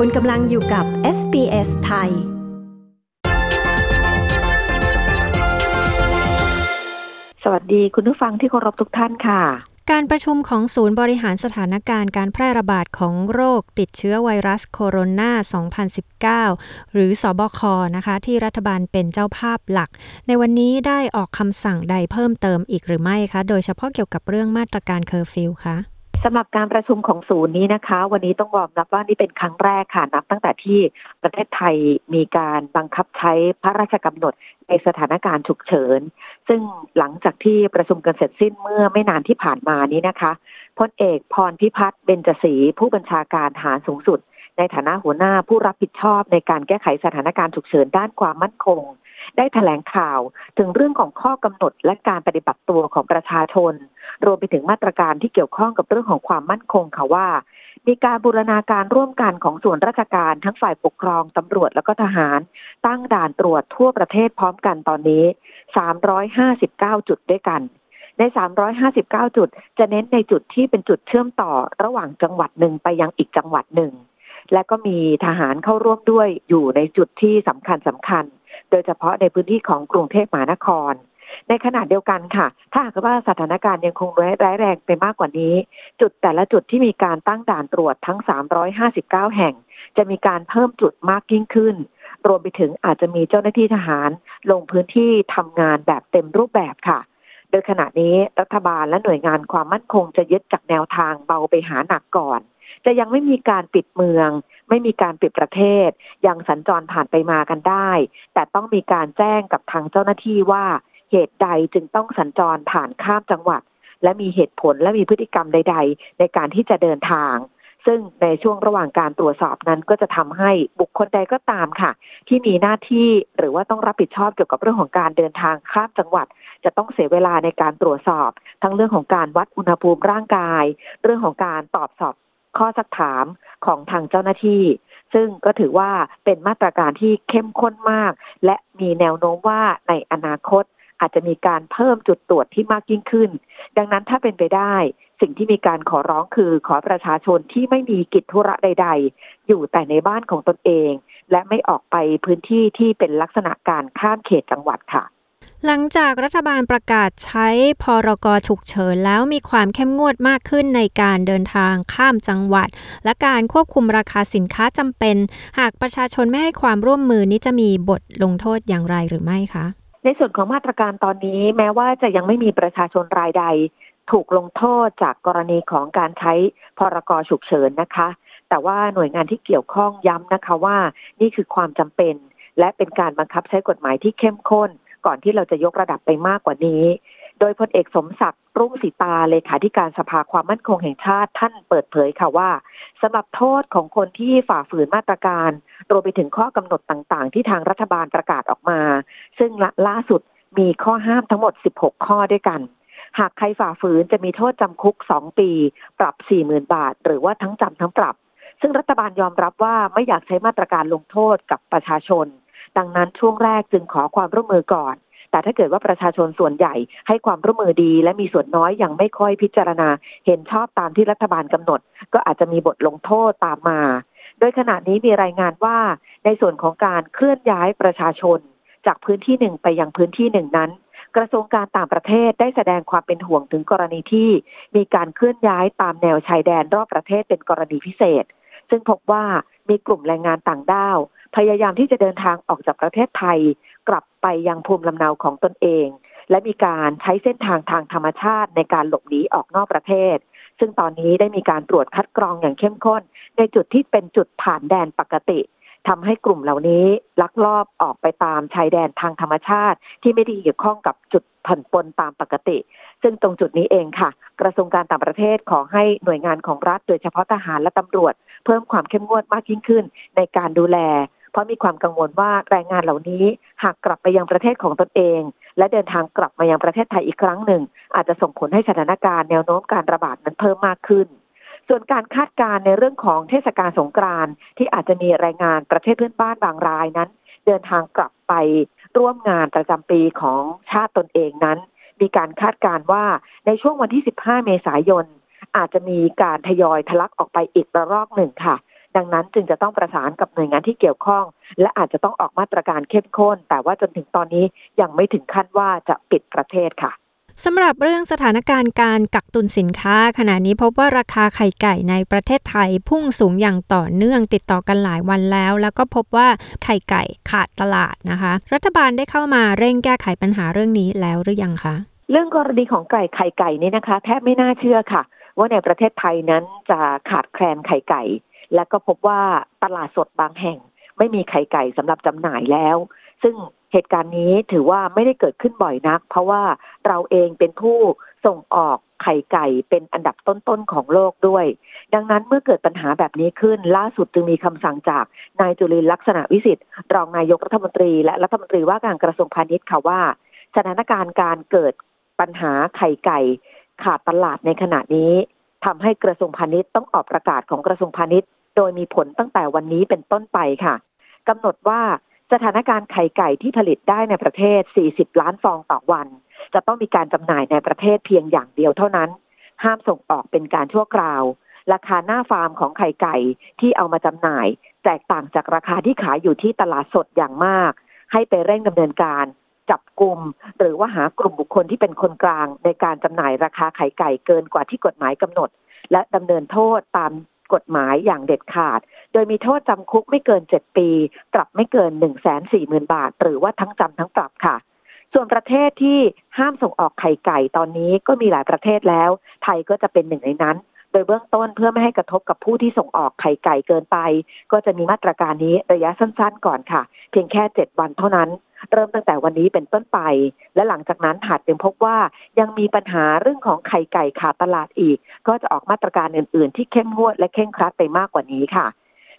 คุณกำลังอยู่กับ SBS ไทย สวัสดีคุณผู้ฟังที่เคารพทุกท่านค่ะ การประชุมของศูนย์บริหารสถานการณ์การแพร่ระบาดของโรคติดเชื้อไวรัสโคโรนา 2019 หรือศบคนะคะ ที่รัฐบาลเป็นเจ้าภาพหลัก ในวันนี้ได้ออกคำสั่งใดเพิ่มเติมอีกหรือไม่คะ โดยเฉพาะเกี่ยวกับเรื่องมาตรการเคอร์ฟิวคะ สำหรับการประชุมของศูนย์นี้นะคะ วันนี้ต้องยอมรับว่านี่เป็นครั้งแรกค่ะนับตั้งแต่ที่ประเทศไทยมีการบังคับใช้พระราชกำหนดในสถานการณ์ฉุกเฉิน ซึ่งหลังจากที่ประชุมกันเสร็จสิ้นเมื่อไม่นานที่ผ่านมานี้นะคะพลเอกพรพิพัฒน์เบญจศรีผู้บัญชาการทหารสูงสุด ในฐานะหัวหน้าผู้รับผิดชอบในการแก้ไขสถานการณ์ฉุกเฉินด้านความมั่นคง ได้แถลงข่าวถึงเรื่องของข้อกำหนดและการปฏิบัติตัวของประชาชน รวมไปถึงมาตรการที่เกี่ยวข้องกับเรื่องของความมั่นคงค่ะว่า มีการบูรณาการร่วมกันของส่วนราชการทั้งฝ่ายปกครองตำรวจแล้วก็ทหาร ตั้งด่านตรวจทั่วประเทศพร้อมกันตอนนี้ 359 จุดด้วยกันใน 359 จุด จะเน้นในจุดที่เป็นจุดเชื่อมต่อระหว่างจังหวัดหนึ่งไปยังอีกจังหวัดหนึ่ง และก็มีทหารเข้าร่วมด้วยอยู่ในจุดที่สำคัญสำคัญ โดยเฉพาะในพื้นที่ของกรุงเทพมหานคร ในขณะเดียวกันค่ะ ถ้าหากว่าสถานการณ์ยังคงร้ายแรงไปมากกว่านี้ จุดแต่ละจุดที่มีการตั้งด่านตรวจทั้ง 359 แห่ง จะมีการเพิ่มจุดมากยิ่งขึ้น รวมไปถึงอาจจะมีเจ้าหน้าที่ทหาร ลงพื้นที่ทำงานแบบเต็มรูปแบบค่ะโดยขณะนี้รัฐบาลและหน่วยงานความมั่นคงจะยึดจากแนวทางเบาไปหาหนักก่อน จะยังไม่มีการปิดเมือง ไม่มีการปิดประเทศ ยังสัญจรผ่านไปมากันได้ แต่ต้องมีการแจ้งกับทางเจ้าหน้าที่ว่าเหตุใดจึงต้องสัญจรผ่านข้ามจังหวัด และมีเหตุผลและมีพฤติกรรมใด ๆ ในการที่จะเดินทางซึ่งในช่วงระหว่างการตรวจสอบนั้นก็จะทำให้บุคคลใดก็ตามค่ะ ที่มีหน้าที่หรือว่าต้องรับผิดชอบเกี่ยวกับเรื่องของการเดินทางข้ามจังหวัด จะต้องเสียเวลาในการตรวจสอบ ทั้งเรื่องของการวัดอุณหภูมิร่างกาย เรื่องของการตอบสอบข้อสักถาม ของทางเจ้าหน้าที่ ซึ่งก็ถือว่าเป็นมาตรการที่เข้มข้นมาก และมีแนวโน้มว่าในอนาคตอาจจะมีการเพิ่มจุดตรวจที่มากยิ่งขึ้น ดังนั้นถ้าเป็นไปได้ สิ่งที่มีการขอร้องคือขอประชาชนที่ไม่มีกิจธุระใด ๆ อยู่แต่ในบ้านของตนเอง และไม่ออกไปพื้นที่ที่เป็นลักษณะการข้ามเขตจังหวัดค่ะ หลังจากรัฐบาลประกาศใช้พรกฉุกเฉินแล้วมีความเข้มงวดมากขึ้นในการเดินทางข้ามจังหวัด และการควบคุมราคาสินค้าจำเป็น หากประชาชนไม่ให้ความร่วมมือนี้จะมีบทลงโทษอย่างไรหรือไม่คะ ในส่วนของมาตรการตอนนี้แม้ว่าจะยังไม่มีประชาชนรายใด ถูกลงโทษจากกรณีของการใช้พรกฉุกเฉินนะคะ แต่ว่าหน่วยงานที่เกี่ยวข้องย้ำนะคะว่า นี่คือความจำเป็น และเป็นการบังคับใช้กฎหมายที่เข้มข้น ก่อนที่เราจะยกระดับไปมากกว่านี้ โดยพลเอกสมศักดิ์รุ่งสีตาเลขาธิการสภาความมั่นคงแห่งชาติท่านเปิดเผยค่ะว่าสำหรับโทษของคนที่ฝ่าฝืนมาตรการรวมไปถึงข้อกำหนดต่างๆ ที่ทางรัฐบาลประกาศออกมา ซึ่งล่าสุดมีข้อห้ามทั้งหมด 16 ข้อด้วยกันหากใครฝ่าฝืนจะมีโทษจำคุก 2 ปี ปรับ 40,000 บาท หรือว่าทั้งจำทั้งปรับ ซึ่งรัฐบาลยอมรับว่าไม่อยากใช้มาตรการลงโทษกับประชาชน ดังนั้นช่วงแรกจึงขอความร่วมมือก่อน แต่ถ้าเกิดว่าประชาชนส่วนใหญ่ให้ความร่วมมือดี และมีส่วนน้อยยังไม่ค่อยพิจารณา เห็นชอบตามที่รัฐบาลกำหนด ก็อาจจะมีบทลงโทษตามมา โดยขณะนี้มีรายงานว่า ในส่วนของการเคลื่อนย้ายประชาชน จากพื้นที่หนึ่งไปยังพื้นที่หนึ่งนั้นกระทรวงการต่างประเทศได้แสดงความเป็นห่วงถึงกรณีที่ มีการเคลื่อนย้ายตามแนวชายแดนรอบประเทศเป็นกรณีพิเศษ ซึ่งพบว่ามีกลุ่มแรงงานต่างด้าว พยายามที่จะเดินทางออกจากประเทศไทย กลับไปยังภูมิลำเนาของตนเอง และมีการใช้เส้นทางทางธรรมชาติในการหลบหนีออกนอกประเทศ ซึ่งตอนนี้ได้มีการตรวจคัดกรองอย่างเข้มข้น ในจุดที่เป็นจุดผ่านแดนปกติทำให้กลุ่มเหล่านี้ลักลอบออกไปตามชายแดนทางธรรมชาติ ที่ไม่ได้เกี่ยวข้องกับจุดผ่อนปลนตามปกติ ซึ่งตรงจุดนี้เองค่ะ กระทรวงการต่างประเทศขอให้หน่วยงานของรัฐ โดยเฉพาะทหารและตำรวจ เพิ่มความเข้มงวดมากยิ่งขึ้น ในการดูแล เพราะมีความกังวลว่าแรงงานเหล่านี้หากกลับไปยังประเทศของตนเอง และเดินทางกลับมายังประเทศไทยอีกครั้งหนึ่ง อาจจะส่งผลให้สถานการณ์แนวโน้มการระบาดนั้นเพิ่มมากขึ้น ส่วนการคาดการณ์ในเรื่องของเทศกาลสงกรานต์ที่อาจจะมีแรงงานประเทศเพื่อนบ้านบางรายนั้น เดินทางกลับไปร่วมงานประจำปีของชาติตนเองนั้น มีการคาดการณ์ว่าในช่วงวันที่ 15 เมษายนอาจจะมีการทยอยทะลักออกไปอีกระลอกหนึ่งค่ะ ดังนั้นจึงจะต้องประสานกับหน่วยงานที่เกี่ยวข้อง และอาจจะต้องออกมาตรการเข้มข้น แต่ว่าจนถึงตอนนี้ยังไม่ถึงขั้นว่าจะปิดประเทศค่ะสำหรับเรื่องสถานการณ์การกักตุนสินค้า ขณะนี้พบว่าราคาไข่ไก่ในประเทศไทยพุ่งสูงอย่างต่อเนื่องติดต่อกันหลายวันแล้ว แล้วก็พบว่าไข่ไก่ขาดตลาดนะคะ รัฐบาลได้เข้ามาเร่งแก้ไขปัญหาเรื่องนี้แล้วหรือยังคะ เรื่องกรณีของไก่ไข่ไก่นี่นะคะ แทบไม่น่าเชื่อค่ะ ว่าในประเทศไทยนั้นจะขาดแคลนไข่ไก่ และก็พบว่าตลาดสดบางแห่ง ไม่มีไข่ไก่สำหรับจำหน่ายแล้ว ซึ่งเหตุการณ์นี้ถือว่าไม่ได้เกิดขึ้นบ่อยนัก เพราะว่าเราเองเป็นผู้ส่งออกไข่ไก่เป็นอันดับต้นๆของโลกด้วย ดังนั้นเมื่อเกิดปัญหาแบบนี้ขึ้น ล่าสุดจึงมีคำสั่งจากนายจุลินลักษณะวิสิทธิ์รองนายกรัฐมนตรีและรัฐมนตรีว่าการกระทรวงพาณิชย์ค่ะว่า สถานการณ์การเกิดปัญหาไข่ไก่ขาดตลาดในขณะนี้ ทำให้กระทรวงพาณิชย์ต้องออกประกาศของกระทรวงพาณิชย์ โดยมีผลตั้งแต่วันนี้เป็นต้นไปค่ะกำหนดว่าสถานการณ์ไข่ไก่ที่ผลิตได้ในประเทศ 40 ล้านฟองต่อวัน จะต้องมีการจำหน่ายในประเทศเพียงอย่างเดียวเท่านั้น ห้ามส่งออกเป็นการชั่วคราว ราคาหน้าฟาร์มของไข่ไก่ที่เอามาจำหน่าย แตกต่างจากราคาที่ขายอยู่ที่ตลาดสดอย่างมาก ให้ไปเร่งดำเนินการ จับกลุ่มหรือว่าหากลุ่มบุคคลที่เป็นคนกลางในการจำหน่ายราคาไข่ไก่เกินกว่าที่กฎหมายกำหนด และดำเนินโทษตามกฎหมายอย่างเด็ดขาด โดยมีโทษจำคุกไม่เกิน 7 ปี ปรับไม่เกิน 1 4 0 0 0 0 บาท หรือว่าทั้งจำทั้งปรับค่ะ ส่วนประเทศที่ห้ามส่งออกไข่ไก่ตอนนี้ก็มีหลายประเทศแล้ว ไทยก็จะเป็นหนึ่งในนั้น โดยเบื้องต้นเพื่อไม่ให้กระทบกับผู้ที่ส่งออกไข่ไก่เกินไป ก็จะมีมาตรการนี้ระยะสั้นๆ ก่อนค่ะ เพียงแค่ 7 วันเท่านั้น เริ่มตั้งแต่วันนี้เป็นต้นไป และหลังจากนั้นหากยังพบว่ายังมีปัญหาเรื่องของไข่ไก่ขาดตลาดอีก ก็จะออกมาตรการอื่นๆ ที่เข้มงวดและเคร่งครัดไปมากกว่านี้ค่ะ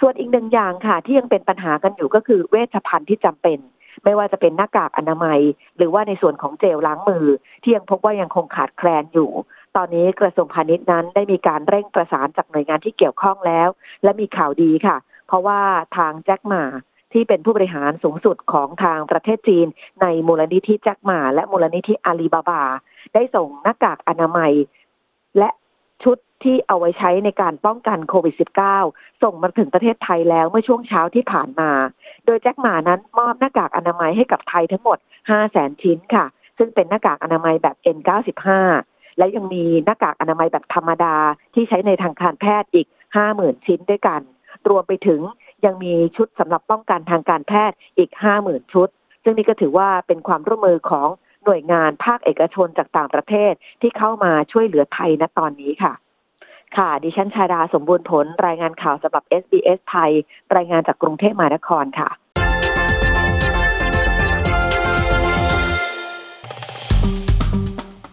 ส่วนอีกหนึ่งอย่างค่ะ ที่ยังเป็นปัญหากันอยู่ก็คือเวชภัณฑ์ที่จำเป็นไม่ว่าจะเป็นหน้ากากอนามัย หรือว่าในส่วนของเจลล้างมือ ที่ยังพบว่ายังคงขาดแคลนอยู่ ตอนนี้กระทรวงพาณิชย์นั้นได้มีการเร่งประสานจากหน่วยงานที่เกี่ยวข้องแล้ว และมีข่าวดีค่ะ เพราะว่าทางแจ็คหมาที่เป็นผู้บริหารสูงสุดของทางประเทศจีน ในมูลนิธิแจ็คหมาและมูลนิธิอาลีบาบา ได้ส่งหน้ากากอนามัย และชุดที่เอาไว้ใช้ในการป้องกันโควิด -19 ส่งมาถึงประเทศไทยแล้วเมื่อช่วงเช้าที่ผ่านมา โดยแจ็คหมานั้นมอบหน้ากากอนามัยให้กับไทยทั้งหมด 5 0 0 0 0 0 ชิ้นค่ะ ซึ่งเป็นหน้ากากอนามัยแบบ N95 และยังมีหน้ากากอนามัยแบบธรรมดาที่ใช้ในทางการแพทย์อีก 50,000 ชิ้นด้วยกัน รวมไปถึงยังมีชุดสำหรับป้องกันทางการแพทย์อีก 50,000 ชุด ซึ่งนี่ก็ถือว่าเป็นความร่วมมือของหน่วยงานภาคเอกชนจากต่างประเทศที่เข้ามาช่วยเหลือไทยณตอนนี้ค่ะ ค่ะ ดิฉันชาดาสมบูรณ์ผล รายงานข่าวสำหรับ SBS ไทย รายงานจากกรุงเทพมหานครค่ะ